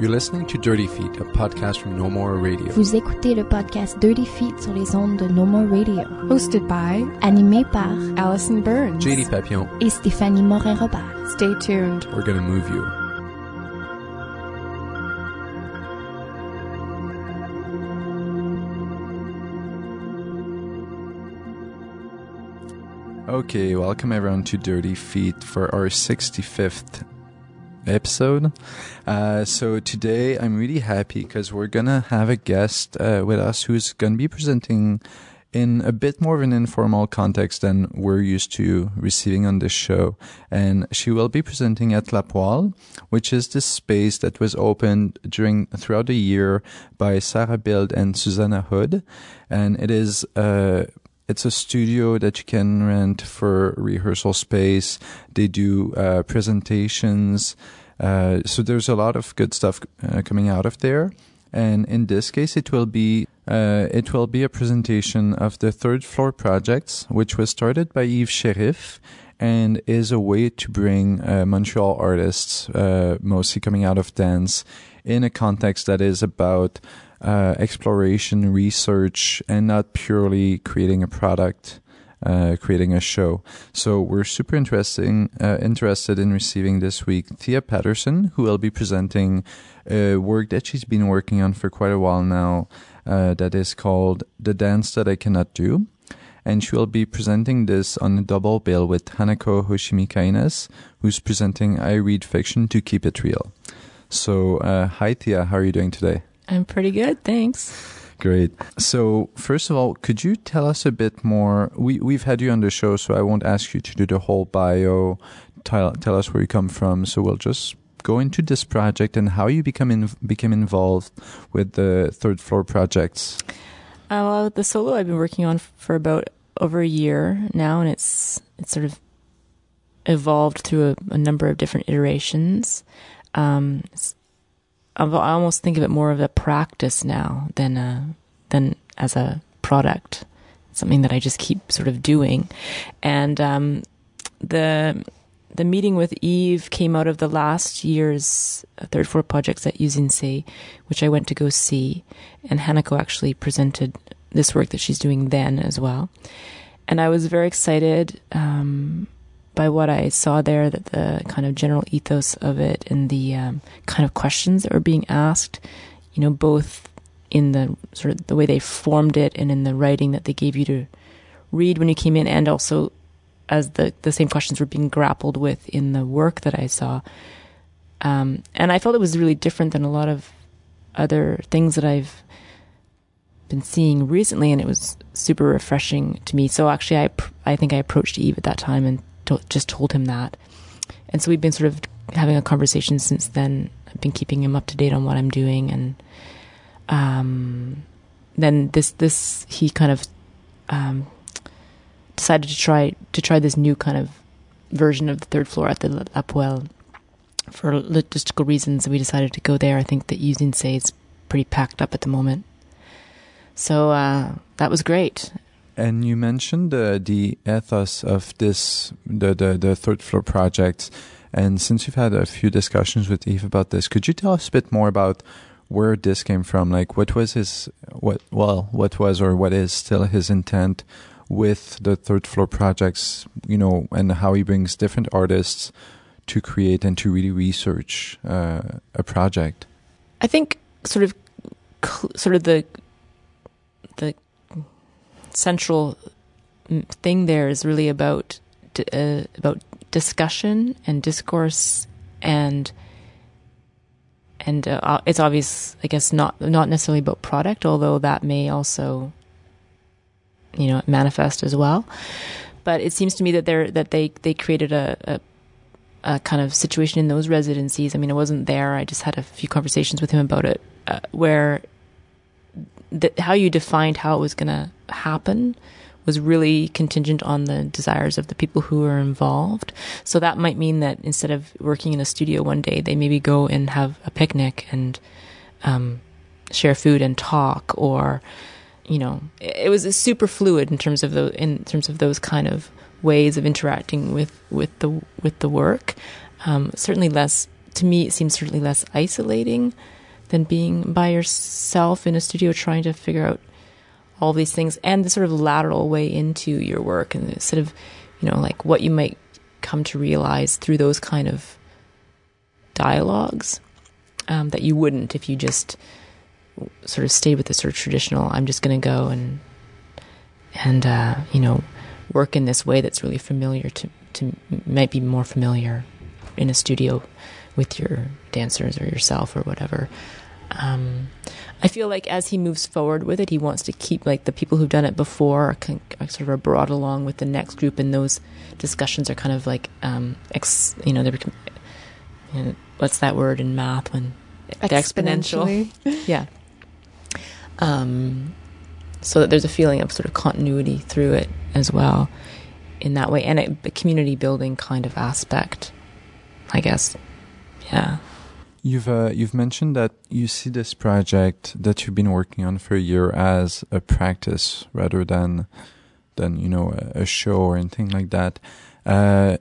You're listening to Dirty Feet, a podcast from No More Radio. Vous écoutez le podcast Dirty Feet sur les ondes de No More Radio. Hosted by Animé par Allison Burns. JD Papillon, et Stéphanie Morin-Robert. Stay tuned. we're gonna move you. Okay, welcome everyone to Dirty Feet for our 65th episode. Uh, so today I'm really happy because we're gonna have a guest uh, with us who's gonna be presenting in a bit more of an informal context than we're used to receiving on this show. And she will be presenting at La Poêle, which is this space that was opened during throughout the year by Sarah Bild and Susanna Hood. And it is uh, it's a studio that you can rent for rehearsal space. They do uh, presentations. Uh, so there's a lot of good stuff uh, coming out of there. And in this case, it will be uh, it will be a presentation of the third floor projects, which was started by Yves Sheriff and is a way to bring uh, Montreal artists, uh, mostly coming out of dance, in a context that is about uh, exploration, research, and not purely creating a product, uh, creating a show. So we're super interesting, uh, interested in receiving this week Thea Patterson, who will be presenting a work that she's been working on for quite a while now, uh, that is called The Dance That I Cannot Do. And she will be presenting this on a double bill with Hanako Hoshimi-Caines, who's presenting I Read Fiction to Keep It Real. So, uh, hi Thea, how are you doing today? I'm pretty good, thanks. Great. So, first of all, could you tell us a bit more? We we've had you on the show, so I won't ask you to do the whole bio. Tell tell us where you come from. So we'll just go into this project and how you become in, became involved with the third floor projects. Uh, well, the solo I've been working on for about over a year now, and it's it's sort of evolved through a, a number of different iterations. Um, it's, I almost think of it more of a practice now than a, than as a product. Something that I just keep sort of doing, and um, the the meeting with Yves came out of the last year's third floor projects at Usine C, which I went to go see, and Hanako actually presented this work that she's doing then as well, and I was very excited. Um, by what I saw there, that the kind of general ethos of it and the um, kind of questions that were being asked, you know, both in the sort of the way they formed it and in the writing that they gave you to read when you came in, and also as the the same questions were being grappled with in the work that I saw. Um, and I felt it was really different than a lot of other things that I've been seeing recently, and it was super refreshing to me. So actually, I I think I approached Yves at that time and just told him that. And so we've been sort of having a conversation since then. I've been keeping him up to date on what I'm doing, and um, then this this he kind of um, decided to try to try this new kind of version of the third floor at the La Poêle for logistical reasons. We decided to go there. I think that Usine C is pretty packed up at the moment, so uh, that was great. And you mentioned the ethos of this, the, the, the third floor project. And since you've had a few discussions with Yves about this, could you tell us a bit more about where this came from? Like, what was his, what, well, what was or what is still his intent with the third floor projects, you know, and how he brings different artists to create and to really research uh, a project? I think sort of, sort of the, the central thing there is really about uh, about discussion and discourse and and uh, it's obvious I guess not not necessarily about product although that may also you know manifest as well but it seems to me that they that they they created a, a a kind of situation in those residencies. I mean, I wasn't there. I just had a few conversations with him about it, uh, where the, how you defined how it was going to happen was really contingent on the desires of the people who were involved. So that might mean that instead of working in a studio one day, they maybe go and have a picnic and um, share food and talk, or you know, it was super fluid in terms of the in terms of those kind of ways of interacting with with the with the work. Um, certainly less to me, it seems certainly less isolating than being by yourself in a studio trying to figure out all these things and the sort of lateral way into your work and sort of, you know, like what you might come to realize through those kind of dialogues um, that you wouldn't if you just sort of stayed with the sort of traditional. I'm just going to go and and uh, you know work in this way that's really familiar to to might be more familiar in a studio with your dancers or yourself or whatever. Um, I feel like as he moves forward with it, he wants to keep like the people who've done it before can, are sort of brought along with the next group, and those discussions are kind of like, um, ex, you know, they're, you know, what's that word in math when exponential? yeah. Um, so that there's a feeling of sort of continuity through it as well, in that way, and a, a community building kind of aspect, I guess. Yeah. You've uh, you've mentioned that you see this project that you've been working on for a year as a practice rather than than you know a, a show or anything like that. Uh,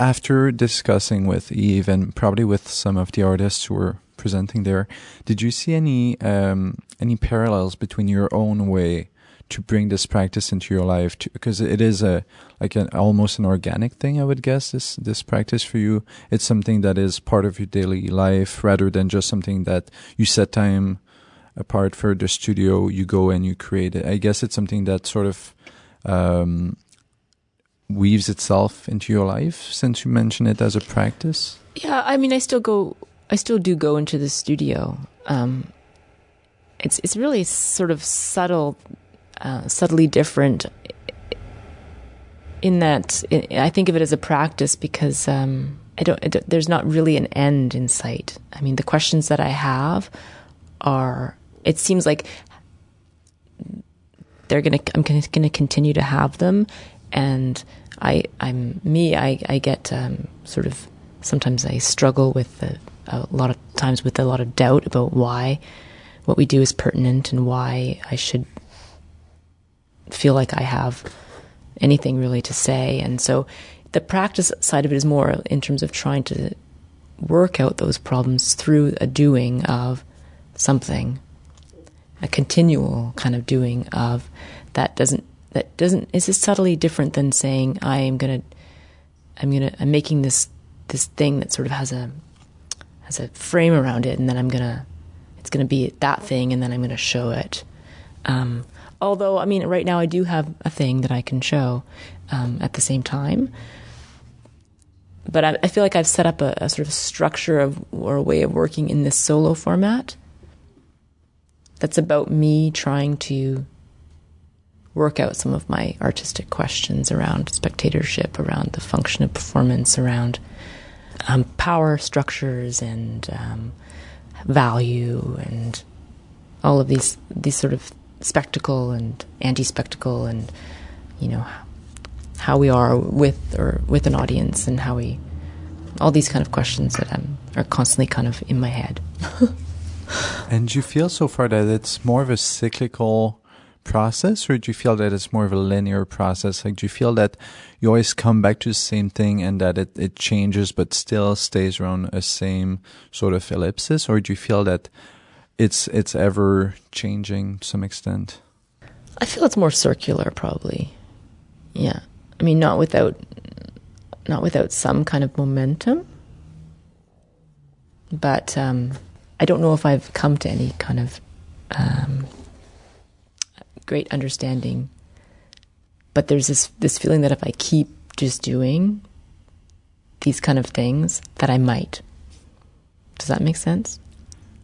after discussing with Yves and probably with some of the artists who were presenting there, did you see any um, any parallels between your own way to bring this practice into your life because it is a like an almost an organic thing i would guess this this practice for you. It's something that is part of your daily life rather than just something that you set time apart for the studio you go and you create it. I guess it's something that sort of um, weaves itself into your life since you mention it as a practice? Yeah i mean i still go i still do go into the studio. Um, it's it's really sort of subtle uh, subtly different in that I think of it as a practice because um, I don't, I don't, There's not really an end in sight. I mean, the questions that I have are. It seems like they're gonna. I'm gonna, gonna continue to have them, and I. I'm me. I. I get um, sort of. Sometimes I struggle with a lot of times with a lot of doubt about why what we do is pertinent and why I should feel like I have anything really to say. And so the practice side of it is more in terms of trying to work out those problems through a doing of something, a continual kind of doing of that doesn't that doesn't is subtly different than saying I am gonna I'm gonna I'm making this this thing that sort of has a has a frame around it and then I'm gonna it's gonna be that thing and then I'm gonna show it. Um, Although, I mean, right now I do have a thing that I can show um, at the same time. But I, I feel like I've set up a, a, sort of structure of or a way of working in this solo format that's about me trying to work out some of my artistic questions around spectatorship, around the function of performance, around um, power structures and um, value and all of these these sort of spectacle and anti-spectacle and you know how we are with or with an audience and how we all these kind of questions that I'm, are constantly kind of in my head. and do you feel so far that it's more of a cyclical process or do you feel that it's more of a linear process like do you feel that you always come back to the same thing and that it, it changes but still stays around a same sort of ellipsis or do you feel that it's it's ever changing to some extent. I feel it's more circular, probably. Yeah, I mean, not without not without some kind of momentum, but um, I don't know if I've come to any kind of um, great understanding. But there's this this feeling that if I keep just doing these kind of things, that I might. Does that make sense?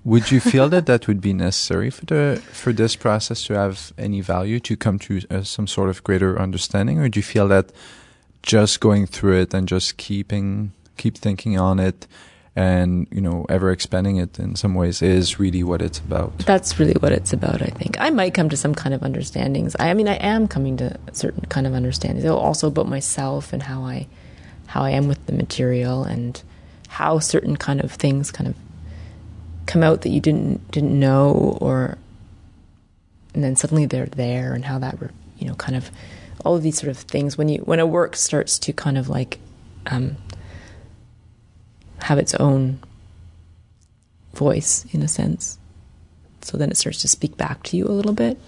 Would you feel that that would be necessary for the for this process to have any value to come to uh, some sort of greater understanding, or do you feel that just going through it and just keeping keep thinking on it and you know ever expanding it in some ways is really what it's about? That's really what it's about i think. I might come to some kind of understandings. I, I mean i am coming to certain kind of understandings. Also about myself and how i how i am with the material and how certain kind of things kind of come out that you didn't didn't know or and then suddenly they're there and how that you know kind of all of these sort of things when you when a work starts to kind of like um, have its own voice in a sense. So then it starts to speak back to you a little bit.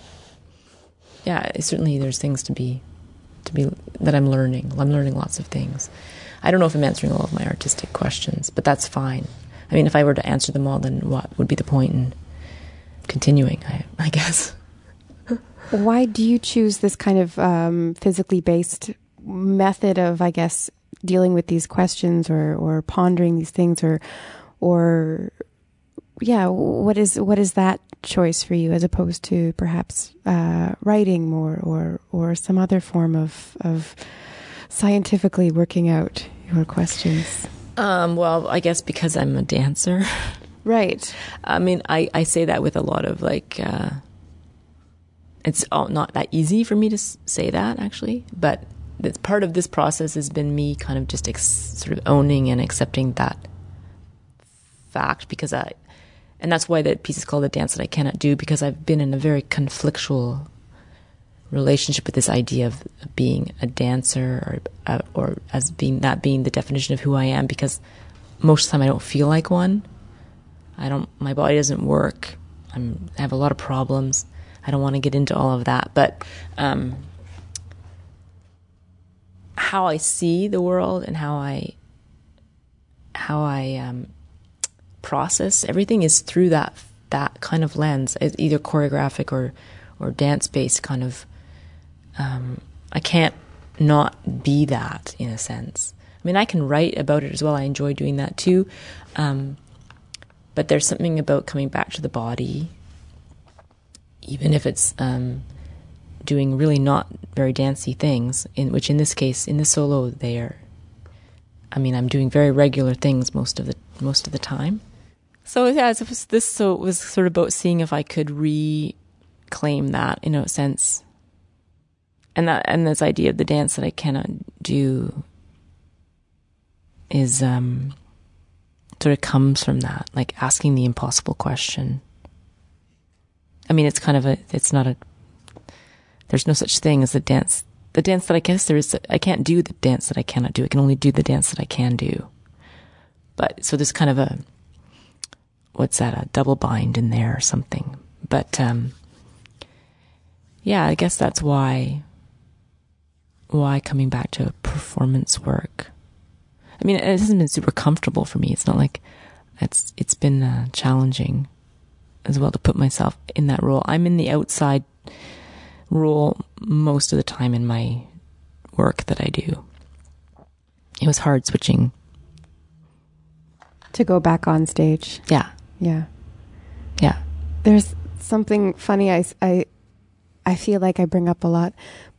Yeah, certainly there's things to be to be that I'm learning. I'm learning lots of things. I don't know if I'm answering all of my artistic questions, but that's fine. I mean, if I were to answer them all, then what would be the point in continuing? I, I guess. Why do you choose this kind of um, physically based method of, I guess, dealing with these questions or, or pondering these things, or, or, yeah, what is what is that choice for you as opposed to perhaps uh, writing more or or some other form of of scientifically working out your questions? Um, well, I guess because I'm a dancer. Right. I mean, I, I say that with a lot of like, uh, it's all not that easy for me to say that actually, but it's part of this process has been me kind of just ex- sort of owning and accepting that fact because I, and that's why that piece is called the dance that I cannot do because I've been in a very conflictual relationship with this idea of being a dancer or uh, or as being that being the definition of who I am because most of the time I don't feel like one. I don't my body doesn't work. I'm I have a lot of problems. I don't want to get into all of that, but um, how I see the world and how I how I um, process everything is through that that kind of lens, it's either choreographic or or dance based kind of. Um, I can't not be that in a sense. I mean, I can write about it as well. I enjoy doing that too. Um, but there's something about coming back to the body, even if it's um, doing really not very dancey things. In which, in this case, in the solo, they are. I mean, I'm doing very regular things most of the most of the time. So yeah, was this. So it was sort of about seeing if I could reclaim that in a sense, and that and this idea of the dance that I cannot do is um, sort of comes from that, like asking the impossible question. I mean, it's kind of a. It's not a. There's no such thing as a dance. The dance that I guess there is. I can't do the dance that I cannot do. I can only do the dance that I can do. But so there's kind of a what's that a double bind in there or something but um, yeah i guess that's why why coming back to performance work? I mean it hasn't been super comfortable for me. It's not like it's it's been uh, challenging as well to put myself in that role. I'm in the outside role most of the time in my work that i do. It was hard switching. To go back on stage. Yeah. Yeah. Yeah. There's something funny I, I, I feel like I bring up a lot,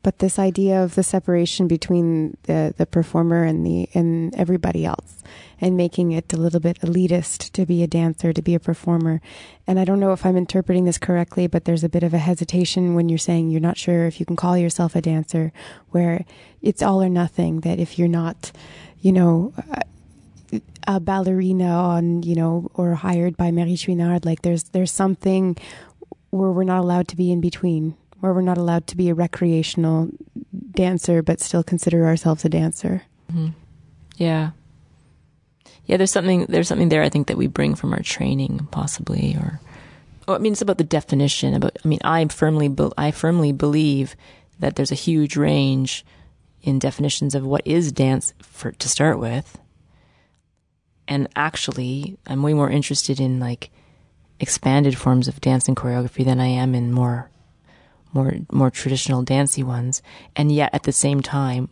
but this idea of the separation between the, the performer and the and everybody else and making it a little bit elitist to be a dancer, to be a performer. And I don't know if I'm interpreting this correctly, but there's a bit of a hesitation when you're saying you're not sure if you can call yourself a dancer, where it's all or nothing, that if you're not, you know, a ballerina on, you know, or hired by Marie Chouinard. Like there's there's something where we're not allowed to be in between, where we're not allowed to be a recreational dancer, but still consider ourselves a dancer. Mm-hmm. Yeah, yeah. There's something there's something there. I think that we bring from our training, possibly, or. Well, I mean, it's about the definition. About, I mean, I firmly, be, I firmly believe that there's a huge range in definitions of what is dance for to start with and actually i'm way more interested in like expanded forms of dance and choreography than i am in more more more traditional dancey ones. And yet at the same time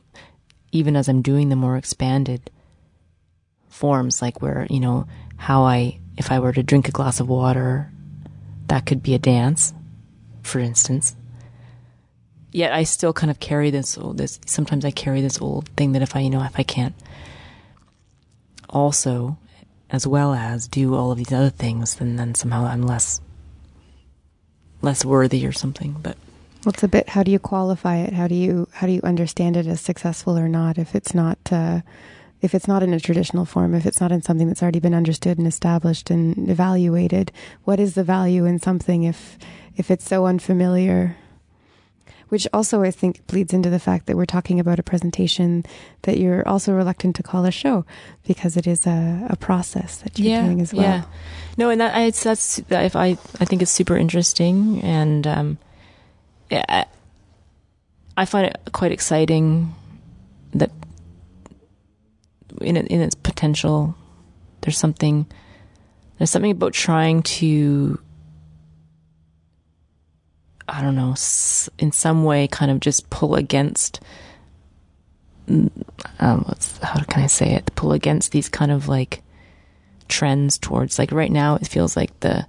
even as i'm doing the more expanded forms like where you know how i if i were to drink a glass of water that could be a dance for instance. Yet i still kind of carry this old this sometimes i carry this old thing that if i you know if i can't also as well as do all of these other things then then somehow I'm less less worthy or something. But well it's a bit how do you qualify it how do you how do you understand it as successful or not if it's not uh, if it's not in a traditional form if it's not in something that's already been understood and established and evaluated what is the value in something if if it's so unfamiliar which also I think bleeds into the fact that we're talking about a presentation that you're also reluctant to call a show because it is a, a process that you're yeah, doing as well. Yeah. No, and that I, that's if I I think it's super interesting, and um, yeah, I find it quite exciting that in in its potential, there's something there's something about trying to I don't know, in some way, kind of just pull against. Um, what's how can I say it? Pull against these kind of like trends towards like right now. It feels like the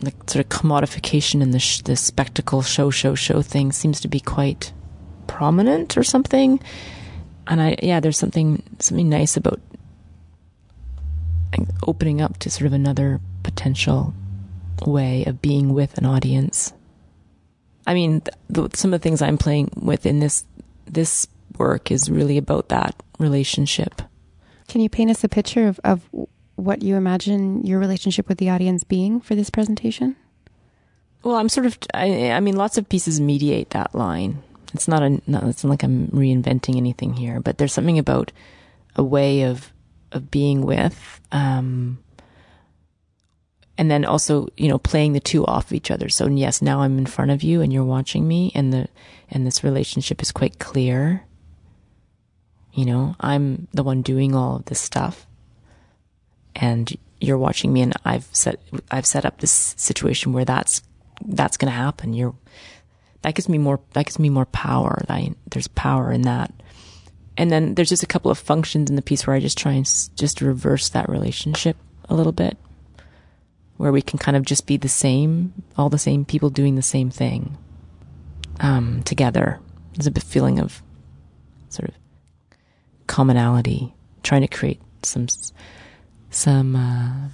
like sort of commodification in the sh- the spectacle show show show thing seems to be quite prominent or something. And I yeah, there's something something nice about opening up to sort of another potential way of being with an audience I mean, the, some of the things I'm playing with in this this work is really about that relationship. Can you paint us a picture of, of what you imagine your relationship with the audience being for this presentation? Well, I'm sort of. I, I mean, lots of pieces mediate that line. It's not a. Not, it's not like I'm reinventing anything here, but there's something about a way of of being with. Um, and then also you know playing the two off of each other so yes now i'm in front of you and you're watching me and the and this relationship is quite clear you know i'm the one doing all of this stuff and you're watching me and i've set i've set up this situation where that's that's going to happen. You're that gives me more that gives me more power. I, there's power in that. And then there's just a couple of functions in the piece where i just try and just reverse that relationship a little bit where we can kind of just be the same, all the same people doing the same thing um, together. There's a feeling of sort of commonality, trying to create some some uh,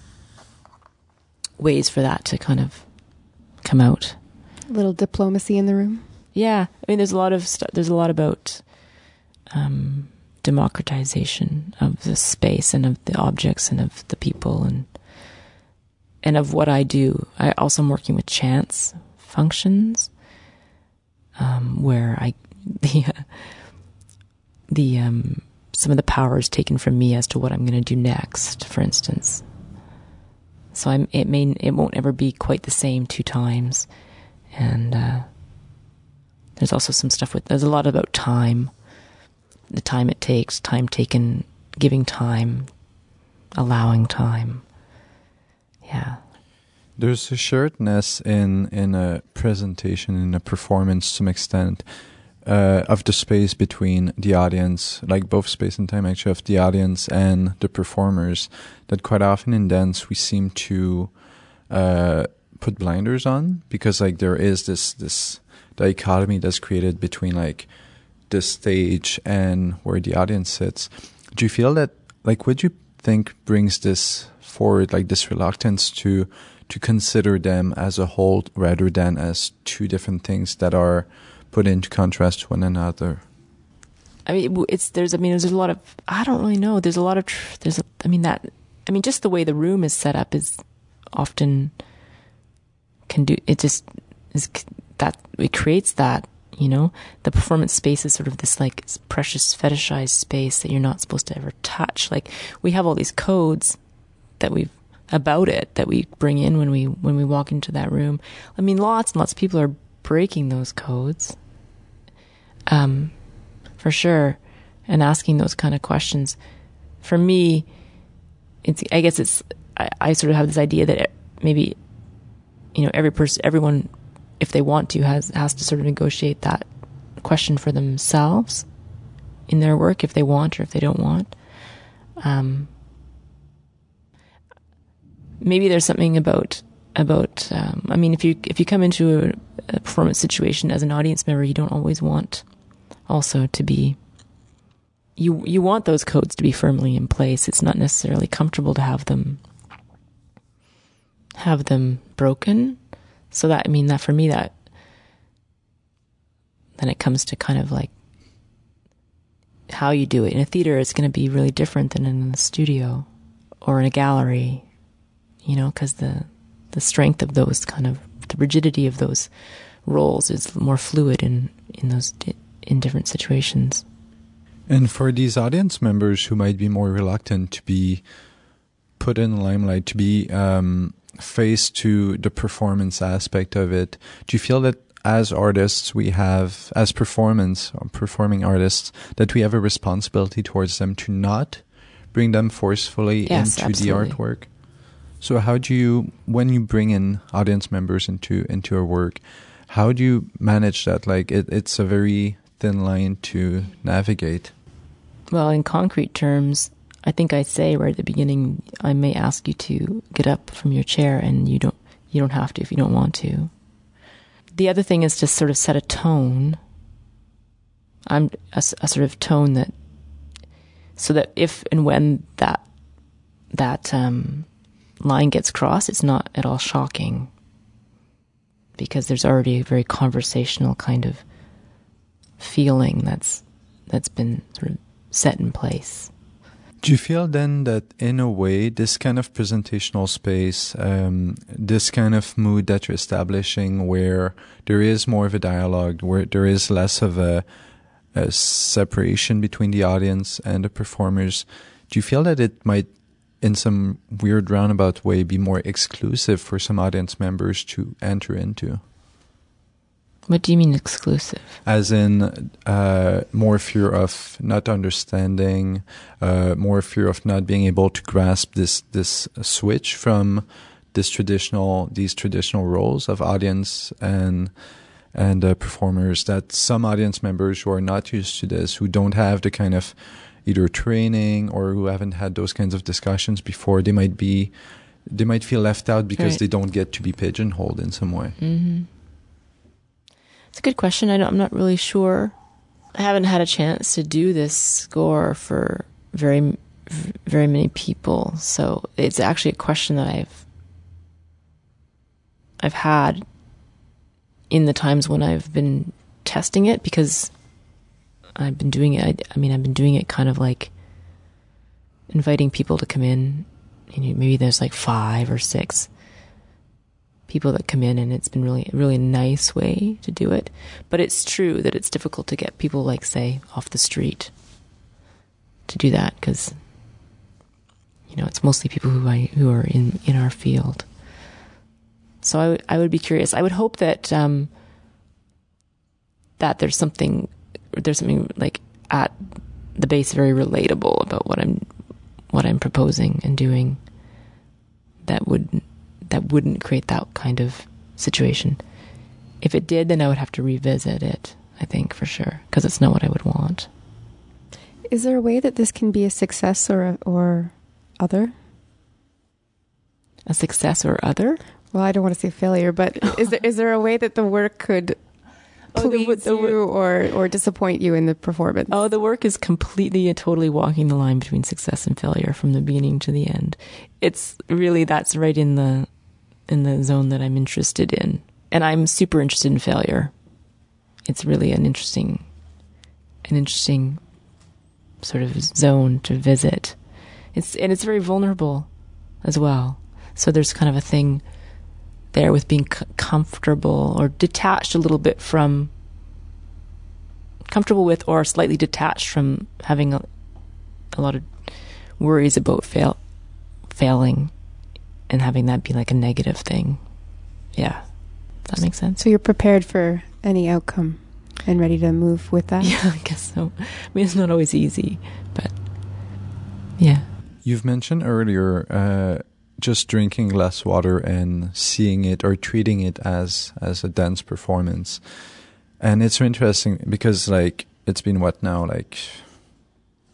ways for that to kind of come out. A little diplomacy in the room. Yeah, I mean, there's a lot of st- there's a lot about um, democratization of the space and of the objects and of the people and and of what I do. I also am working with chance functions, um, where I the uh, the um, some of the power is taken from me as to what I'm going to do next. For instance, so I'm it may it won't ever be quite the same two times, and uh, there's also some stuff with there's a lot about time, the time it takes, time taken, giving time, allowing time yeah. There's a sharedness in in a presentation, in a performance, to some extent, uh, of the space between the audience, like both space and time, actually, of the audience and the performers. That quite often in dance we seem to uh, put blinders on because, like, there is this this dichotomy that's created between like the stage and where the audience sits. Do you feel that, like, what do you think brings this forward like this reluctance to to consider them as a whole rather than as two different things that are put into contrast to one another. I mean, it's there's. I mean, there's a lot of. I don't really know. There's a lot of. There's. A, I mean that. I mean, just the way the room is set up is often can do. It just is that it creates that. You know, the performance space is sort of this like precious fetishized space that you're not supposed to ever touch. Like we have all these codes that we've about it that we bring in when we when we walk into that room. I mean, lots and lots of people are breaking those codes, um, for sure, and asking those kind of questions. For me, it's I guess it's I, I sort of have this idea that maybe you know every person everyone if they want to has has to sort of negotiate that question for themselves in their work if they want or if they don't want. Um, maybe there's something about about um, I mean if you if you come into a, a, performance situation as an audience member you don't always want also to be you you want those codes to be firmly in place. It's not necessarily comfortable to have them have them broken. So that I mean that for me that then it comes to kind of like how you do it. In a theater it's going to be really different than in a studio or in a gallery you know, because the the strength of those kind of the rigidity of those roles is more fluid in in those in different situations. And for these audience members who might be more reluctant to be put in the limelight, to be um, faced to the performance aspect of it, do you feel that as artists we have, as performance or performing artists, that we have a responsibility towards them to not bring them forcefully Yes, into absolutely. the artwork? So how do you, when you bring in audience members into into your work, how do you manage that? Like it, it's a very thin line to navigate. Well, in concrete terms, I think I say right at the beginning, I may ask you to get up from your chair, and you don't you don't have to if you don't want to. The other thing is to sort of set a tone. I'm a sort of tone that, so that if and when that that um, line gets crossed, it's not at all shocking, because there's already a very conversational kind of feeling that's that's been sort of set in place. Do you feel then that in a way, this kind of presentational space, um, this kind of mood that you're establishing where there is more of a dialogue, where there is less of a, a separation between the audience and the performers, do you feel that it might, in some weird roundabout way, be more exclusive for some audience members to enter into? What do you mean exclusive? as in uh, more fear of not understanding, uh, more fear of not being able to grasp this this switch from this traditional these traditional roles of audience and and uh, performers. That some audience members who are not used to this, who don't have the kind of either training or who haven't had those kinds of discussions before, they might be they might feel left out because Right. they don't get to be pigeonholed in some way. Mm-hmm. It's a good question. I I'm not really sure. I haven't had a chance to do this score for very, very many people, so it's actually a question that I've, I've had in the times when I've been testing it because I've been doing it. I, I mean, I've been doing it kind of like inviting people to come in. Maybe there's like five or six people that come in and it's been really really nice way to do it. But it's true that it's difficult to get people like say off the street to do that because you know it's mostly people who I who are in in our field. So I would I would be curious. I would hope that um that there's something there's something like at the base very relatable about what I'm what I'm proposing and doing that would that wouldn't create that kind of situation. If it did, then I would have to revisit it. I think for sure because it's not what I would want. Is there a way that this can be a success or a, or other? A success or other? Well, I don't want to say failure, but is there is there a way that the work could Oh, the- please the you or or disappoint you in the performance? Oh, the work is completely and totally walking the line between success and failure from the beginning to the end. It's really that's right in the in the zone that I'm interested in. And I'm super interested in failure. It's really an interesting an interesting sort of zone to visit. It's and it's very vulnerable as well. So there's kind of a thing there with being c- comfortable or detached a little bit from comfortable with or slightly detached from having a, a lot of worries about fail failing and having that be like a negative thing. Yeah. Does that make sense? So you're prepared for any outcome and ready to move with that? Yeah, I guess so. I mean, it's not always easy, but yeah. You've mentioned earlier uh, just drinking less water and seeing it or treating it as as a dance performance, and it's interesting because like it's been what now like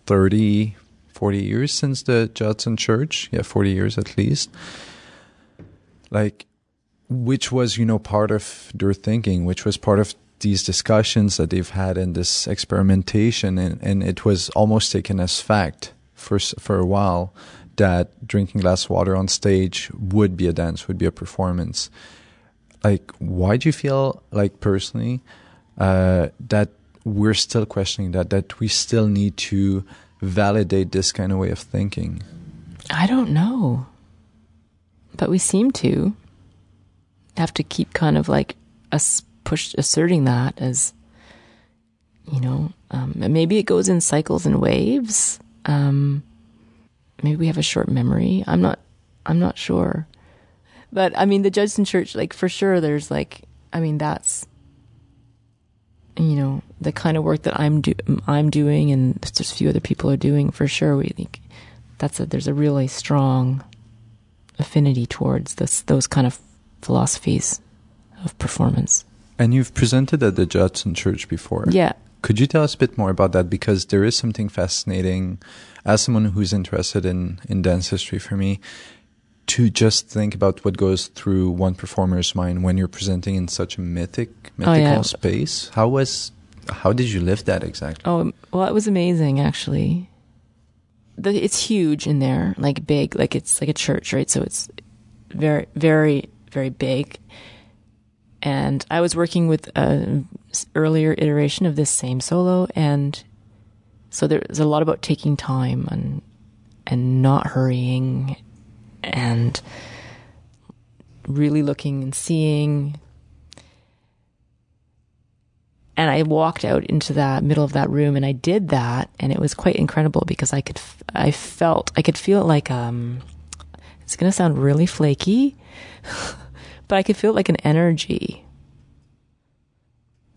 30, 40 years since the Judson Church, yeah, forty years at least. Like, which was you know part of their thinking, which was part of these discussions that they've had and this experimentation, and, and it was almost taken as fact for for a while that drinking glass water on stage would be a dance, would be a performance. Like, why do you feel like personally uh, that we're still questioning that? That we still need to validate this kind of way of thinking? I don't know. But we seem to have to keep kind of like us push asserting that as you know um, maybe it goes in cycles and waves um, maybe we have a short memory i'm not i'm not sure but i mean the judson church like for sure there's like i mean that's you know the kind of work that i'm do i'm doing and there's a few other people are doing for sure we think that's a there's a really strong affinity towards this those kind of philosophies of performance And you've presented at the Judson Church before. yeah Could you tell us a bit more about that? Because there is something fascinating, as someone who's interested in, in dance history for me, to just think about what goes through one performer's mind when you're presenting in such a mythic, mythical Oh, yeah. space. How was, how did you live that exactly? Oh, well, it was amazing actually. The, it's huge in there, like big, like it's like a church, right? So it's very, very, very big. And I was working with a s- earlier iteration of this same solo, and so there's a lot about taking time and and not hurrying, and really looking and seeing. And I walked out into that middle of that room and I did that and it was quite incredible because I could I felt I could feel it like um it's going to sound really flaky but I could feel like an energy.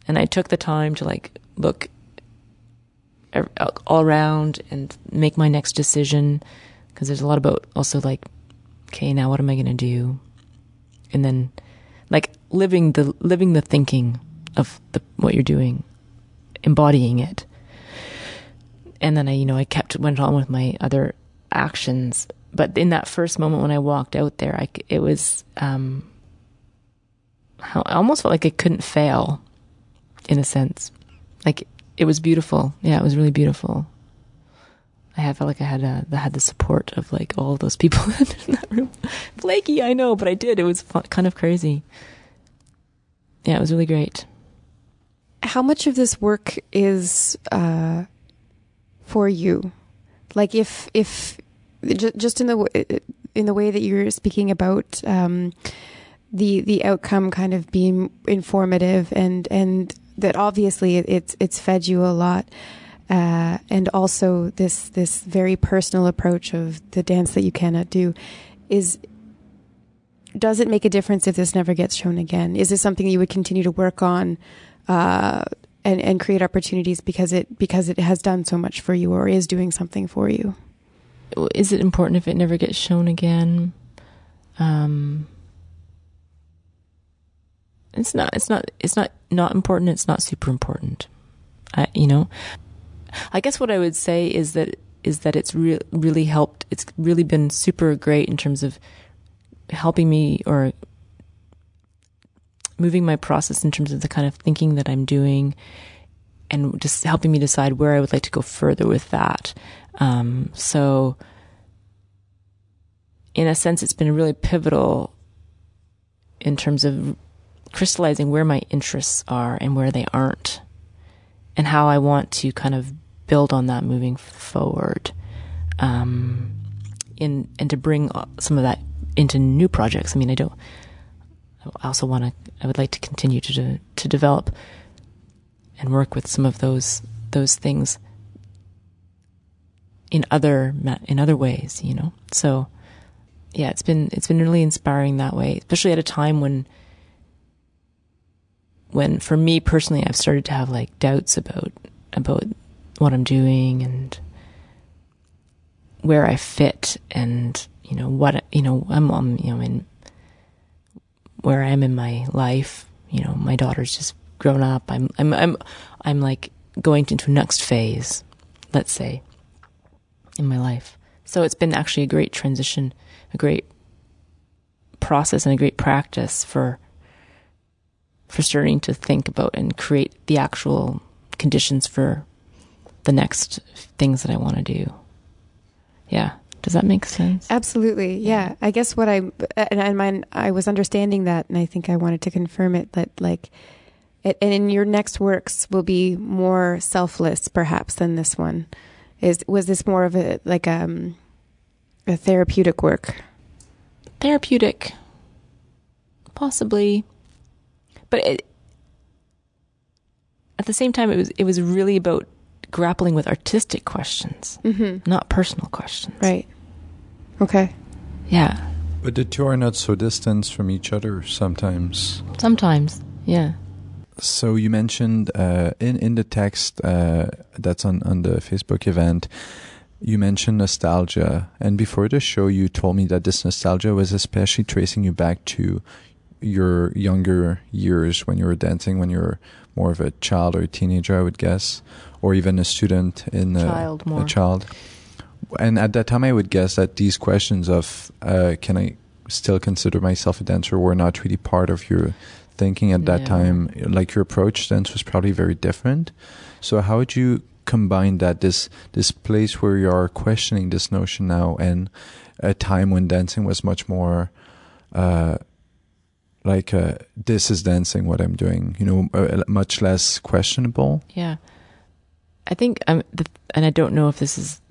And I took the time to like look all around and make my next decision because there's a lot about also like okay now what am I going to do and then like living the living the thinking of the what you're doing, embodying it. And then I, you know, I kept went on with my other actions. But in that first moment when I walked out there, I it was um, I almost felt like it couldn't fail, in a sense. Like it was beautiful. Yeah, it was really beautiful. I felt like I had I had the support of like all those people in that room. Flaky, I know, but I did. It was fun, kind of crazy. Yeah, it was really great. How much of this work is uh, for you? Like, if if just in the in the way that you're speaking about um, the the outcome kind of being informative and and that obviously it's it's fed you a lot. Uh, and also this this very personal approach of the dance that you cannot do is does it make a difference if this never gets shown again? Is this something you would continue to work on uh, and and create opportunities because it because it has done so much for you or is doing something for you? Is it important if it never gets shown again? Um, it's not. It's not. It's not not important. It's not super important. I, you know, I guess what I would say is that is that it's re- really helped. It's really been super great in terms of helping me or moving my process in terms of the kind of thinking that I'm doing and just helping me decide where I would like to go further with that. Um, so, in a sense, it's been really pivotal in terms of crystallizing where my interests are and where they aren't, and how I want to kind of build on that moving forward. Um, in and to bring some of that into new projects. I mean, I don't. I also want to. I would like to continue to to, to develop and work with some of those those things in other in other ways. You know, so yeah, it's been it's been really inspiring that way, especially at a time when when for me personally, I've started to have like doubts about about what I'm doing and where I fit and you know what you know I'm, I'm you know in where I am in my life. You know my daughter's just grown up. I'm I'm I'm I'm like going into next phase let's say in my life. So it's been actually a great transition a great process and a great practice for for starting to think about and create the actual conditions for the next things that I want to do. Yeah. Does that make sense? Absolutely, yeah. I guess what I and I was understanding that, and I think I wanted to confirm it that like, it, and in your next works will be more selfless, perhaps, than this one. Is was this more of a like um a therapeutic work? therapeutic. Possibly but it at the same time, it was it was really about grappling with artistic questions, Mm-hmm. not personal questions. Right. Okay. Yeah. But the two are not so distant from each other sometimes. Sometimes. Yeah. So you mentioned uh, in in the text uh, that's on on the Facebook event, you mentioned nostalgia, and before the show, you told me that this nostalgia was especially tracing you back to your younger years when you were dancing, when you were more of a child or a teenager, I would guess, or even a student in a, Child more. a child. And at that time, I would guess that these questions of uh, can I still consider myself a dancer were not really part of your thinking at that Yeah. time. Like your approach to dance was probably very different. So how would you combine that this this place where you are questioning this notion now and a time when dancing was much more uh, like uh, this is dancing what I'm doing, you know, uh, much less questionable. Yeah. I think I'm, the, and I don't know if this is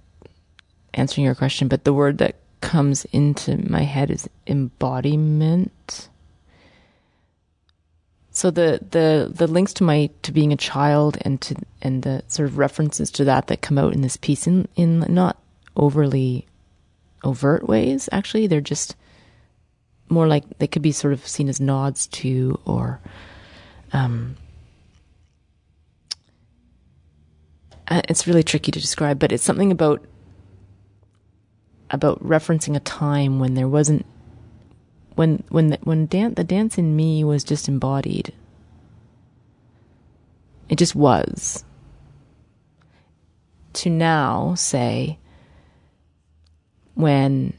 answering your question, but the word that comes into my head is embodiment. So the, the, the links to my, to being a child and to, and the sort of references to that that come out in this piece in, in not overly overt ways, actually, they're just more like they could be sort of seen as nods to or, um, uh, it's really tricky to describe, but it's something about about referencing a time when there wasn't when when the, when dan- the dance in me was just embodied. It just was. To now say when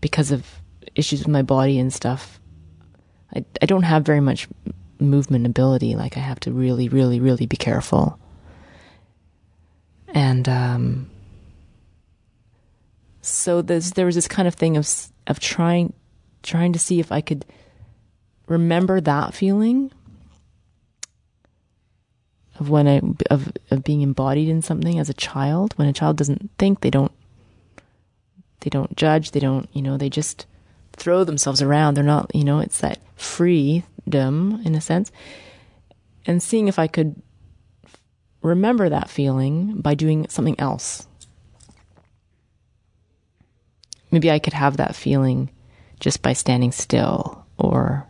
because of issues with my body and stuff, I I don't have very much movement ability. Like I have to really, really, really be careful and um, so there's there was this kind of thing of of trying trying to see if I could remember that feeling of when I of of being embodied in something as a child. When a child doesn't think, they don't they don't judge, they don't you know they just throw themselves around. They're not you know it's that freedom in a sense, and seeing if I could remember that feeling by doing something else. Maybe I could have that feeling just by standing still or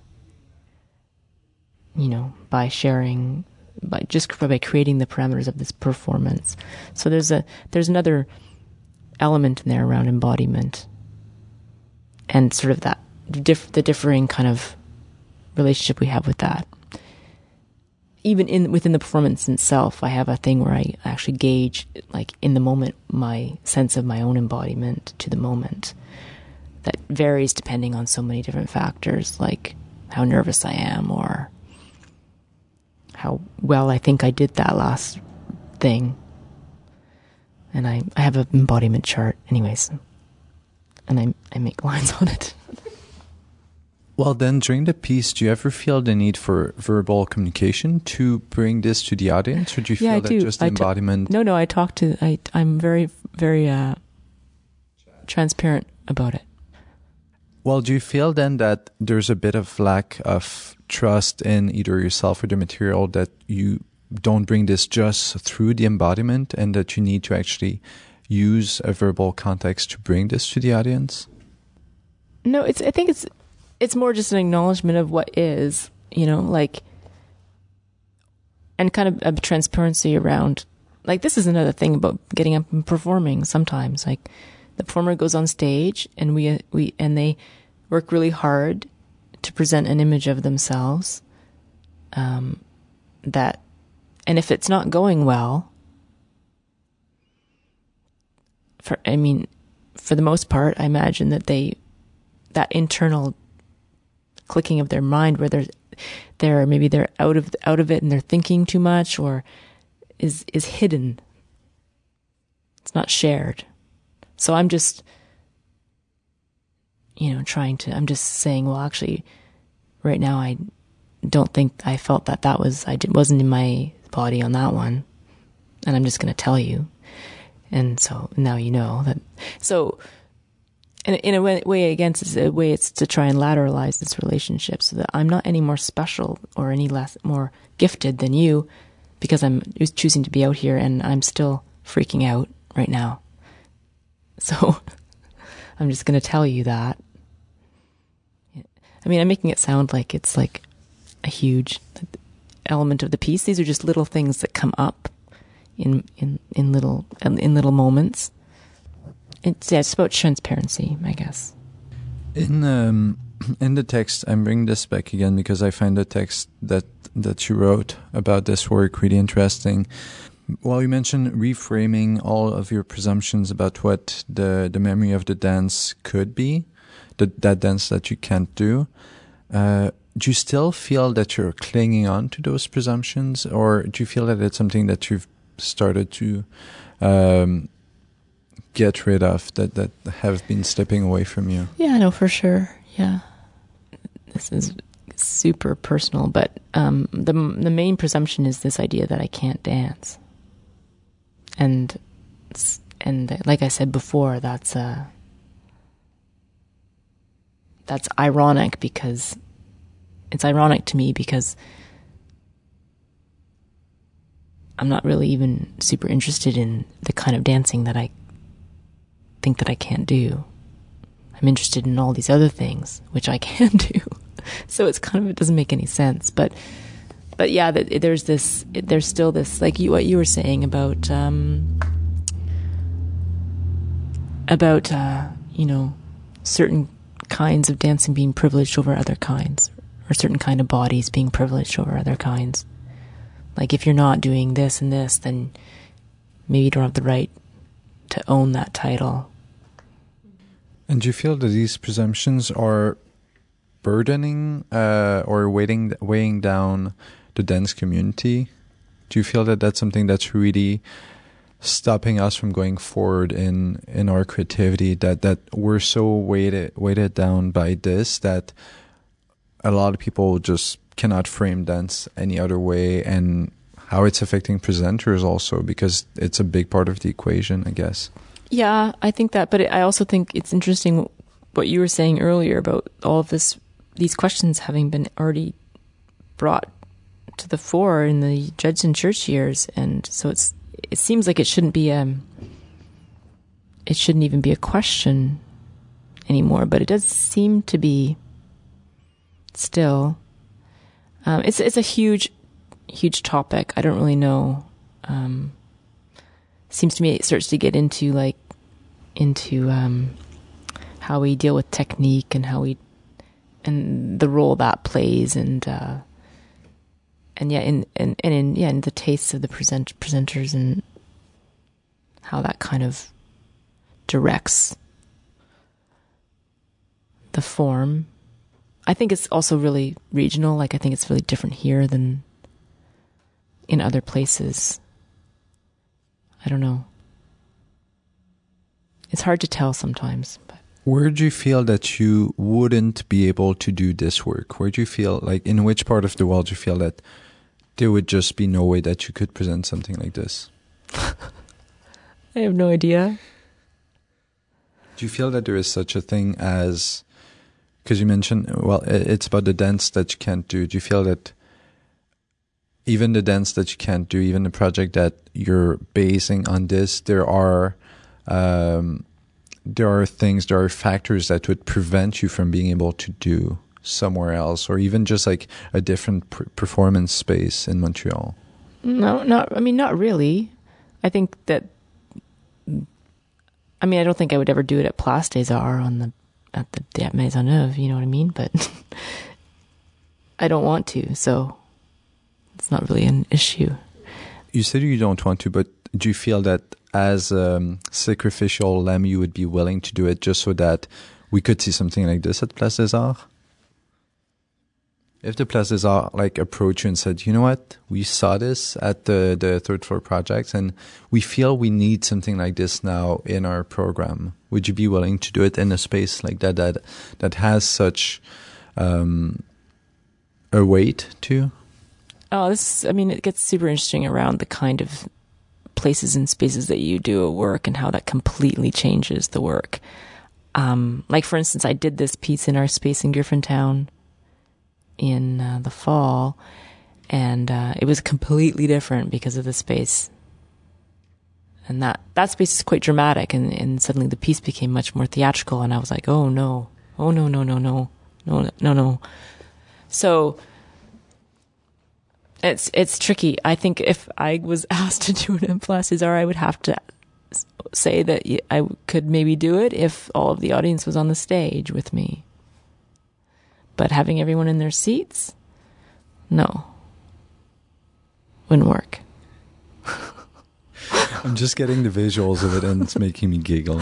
you know, by sharing by just by creating the parameters of this performance. So there's a there's another element in there around embodiment and sort of that diff, the differing kind of relationship we have with that even in within the performance itself, I have a thing where I actually gauge, like in the moment, my sense of my own embodiment to the moment. That varies depending on so many different factors, like how nervous I am or how well I think I did that last thing. And I, I have an embodiment chart, anyways, and I I make lines on it. Well, then during the piece, do you ever feel the need for verbal communication to bring this to the audience, or do you Yeah, feel I that do. just the I t- embodiment? No, no, I talk to I I'm very very uh transparent about it. Well, do you feel then that there's a bit of lack of trust in either yourself or the material that you don't bring this just through the embodiment and that you need to actually use a verbal context to bring this to the audience? No, it's I think it's it's more just an acknowledgement of what is, you know, like and kind of a transparency around like this is another thing about getting up and performing sometimes like the performer goes on stage and we we and they work really hard to present an image of themselves um that and if it's not going well for I mean for the most part I imagine that they that internal clicking of their mind where they're they're maybe they're out of out of it and they're thinking too much or is is hidden. It's not shared. So i'm just you know trying to i'm just saying well actually right now i don't think i felt that that was i wasn't in my body on that one. And i'm just going to tell you and so now you know that so in, in a way, way again, it's a way it's to try and lateralize this relationship so that I'm not any more special or any less more gifted than you because I'm choosing to be out here and I'm still freaking out right now. So I'm just going to tell you that. I mean, I'm making it sound like it's like a huge element of the piece. These are just little things that come up in in in little in little moments. It's yeah, it's about transparency, I guess. In um, in the text, I'm bringing this back again because I find the text that that you wrote about this work really interesting. Well, you mentioned reframing all of your presumptions about what the the memory of the dance could be, the, that dance that you can't do. Uh, do you still feel that you're clinging on to those presumptions, or do you feel that it's something that you've started to um, get rid of that that have been stepping away from you? Yeah, no, for sure. Yeah, this is super personal, but um, the the main presumption is this idea that I can't dance, and and like I said before, that's uh, that's ironic because it's ironic to me because I'm not really even super interested in the kind of dancing that I think that I can't do. I'm interested in all these other things which I can do. so it's kind of it doesn't make any sense, but but yeah, there's this there's still this like you, what you were saying about um, about uh, you know certain kinds of dancing being privileged over other kinds or certain kind of bodies being privileged over other kinds. Like if you're not doing this and this, then maybe you don't have the right to own that title. And do you feel that these presumptions are burdening uh, or weighing weighing down the dance community? Do you feel that that's something that's really stopping us from going forward in in our creativity? That that we're so weighted weighted down by this that a lot of people just cannot frame dance any other way and how it's affecting presenters also because it's a big part of the equation, I guess. Yeah, I think that, but I also think it's interesting what you were saying earlier about all of this, these questions having been already brought to the fore in the Judson Church years, and so it's it seems like it shouldn't be um, it shouldn't even be a question anymore, but it does seem to be still. Um, it's it's a huge, huge topic. I don't really know. Um, seems to me it starts to get into like into um, how we deal with technique and how we and the role that plays and uh, and yeah in and, and in yeah in the tastes of the present presenters and how that kind of directs the form I think it's also really regional. Like, I think it's really different here than in other places. I don't know. It's hard to tell sometimes. But. Where do you feel that you wouldn't be able to do this work? Where do you feel like in which part of the world do you feel that there would just be no way that you could present something like this? I have no idea. Do you feel that there is such a thing as because you mentioned well it's about the dance that you can't do. Do you feel that even the dance that you can't do even the project that you're basing on this there are um, there are things there are factors that would prevent you from being able to do somewhere else or even just like a different pr- performance space in Montreal? No not I mean not really. I think that I mean I don't think I would ever do it at Place des Arts on the at the at Maisonneuve, you know what I mean? But I don't want to, so it's not really an issue. You said you don't want to, but do you feel that as a um, sacrificial lamb, you would be willing to do it just so that we could see something like this at Place des Arts? If the Place des Arts like approach you and said, you know what, we saw this at the, the third floor project and we feel we need something like this now in our program, would you be willing to do it in a space like that that that has such um, a weight to? Oh, this I mean, it gets super interesting around the kind of places and spaces that you do a work and how that completely changes the work. Um, like for instance, I did this piece in our space in Griffintown in uh, the fall, and uh, it was completely different because of the space. And that that space is quite dramatic, and, and suddenly the piece became much more theatrical, and I was like, oh no, oh no, no, no, no, no, no, no. So it's it's tricky. I think if I was asked to do an César, I would have to say that I could maybe do it if all of the audience was on the stage with me. But having everyone in their seats, no, wouldn't work. I'm just getting the visuals of it and it's making me giggle.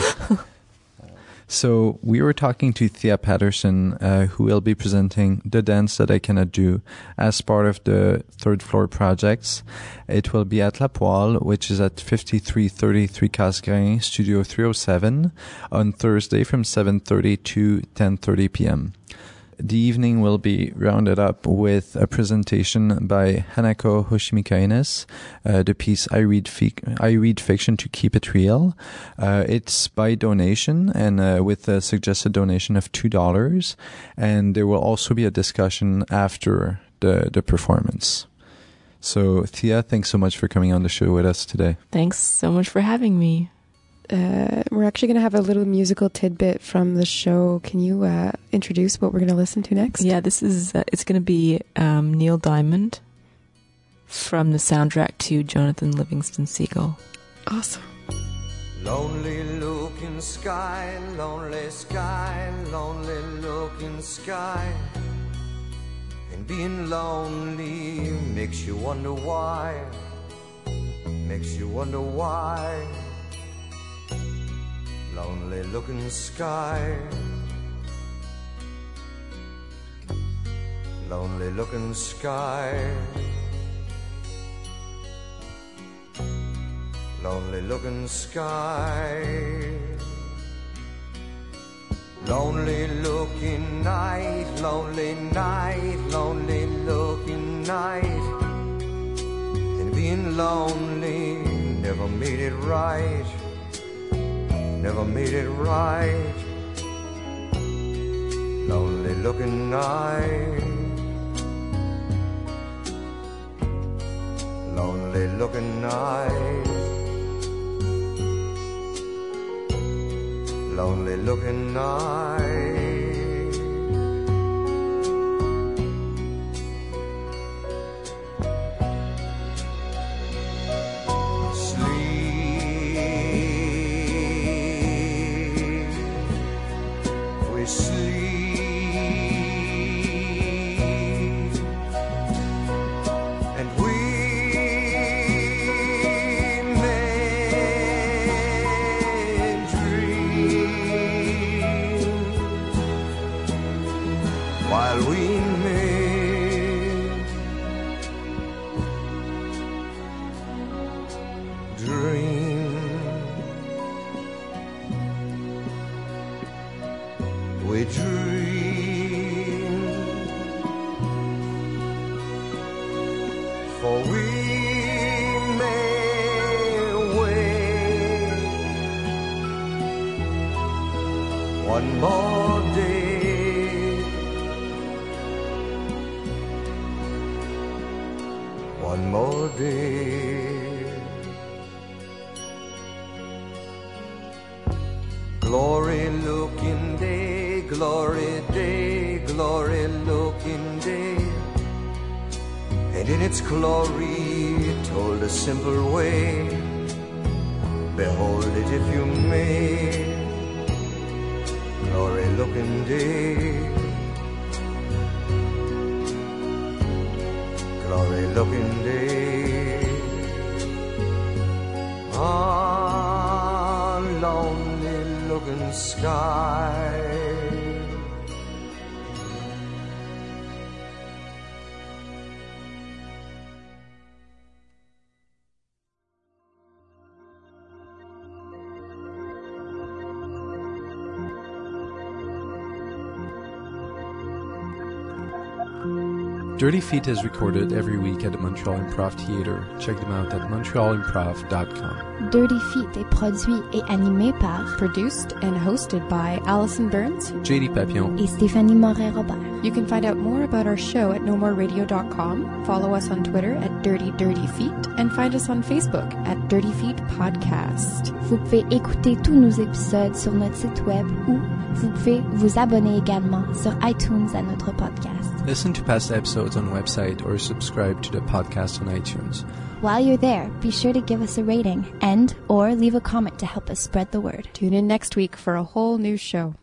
So we were talking to Thea Patterson, uh, who will be presenting the dance that I cannot do as part of the third floor projects. It will be at La Poêle, which is at 5333 Casgrain, Studio 307, on Thursday from 7:30 to 10:30 p.m. The evening will be rounded up with a presentation by Hanako Hoshimi-Caines uh, the piece I read, I read Fiction to Keep It Real. Uh, it's by donation and uh, with a suggested donation of $2. And there will also be a discussion after the, the performance. So, Thea, thanks so much for coming on the show with us today. Thanks so much for having me uh, we're actually going to have a little musical tidbit from the show. Can you uh, introduce what we're going to listen to next? Yeah, this is uh, it's going to be um, Neil Diamond from the soundtrack to Jonathan Livingston Seagull. Awesome. Lonely looking sky, lonely sky, lonely looking sky. And being lonely makes you wonder why. Makes you wonder why lonely looking sky. Lonely looking sky. Lonely looking sky. Lonely looking night, lonely night, lonely looking night. And being lonely never made it right never made it right. Lonely looking night. Lonely looking night. Lonely looking night. and in its glory told a simple way. Behold it if you may, glory looking day. Glory looking day. A ah, lonely looking sky. Dirty Feet is recorded every week at the Montreal Improv Theatre. Check them out at montrealimprov.com. Dirty Feet est produit et animé par Produced and hosted by Allison Burns. JD Papillon. et Stéphanie Moret-Robert. You can find out more about our show at nomoreradio.com, follow us on Twitter at Dirty Dirty Feet, and find us on Facebook at Dirty Feet Podcast. Vous pouvez écouter tous nos épisodes sur notre site web ou vous pouvez vous abonner également sur iTunes à notre podcast. Listen to past episodes on website or subscribe to the podcast on iTunes. While you're there, be sure to give us a rating and or leave a comment to help us spread the word. Tune in next week for a whole new show.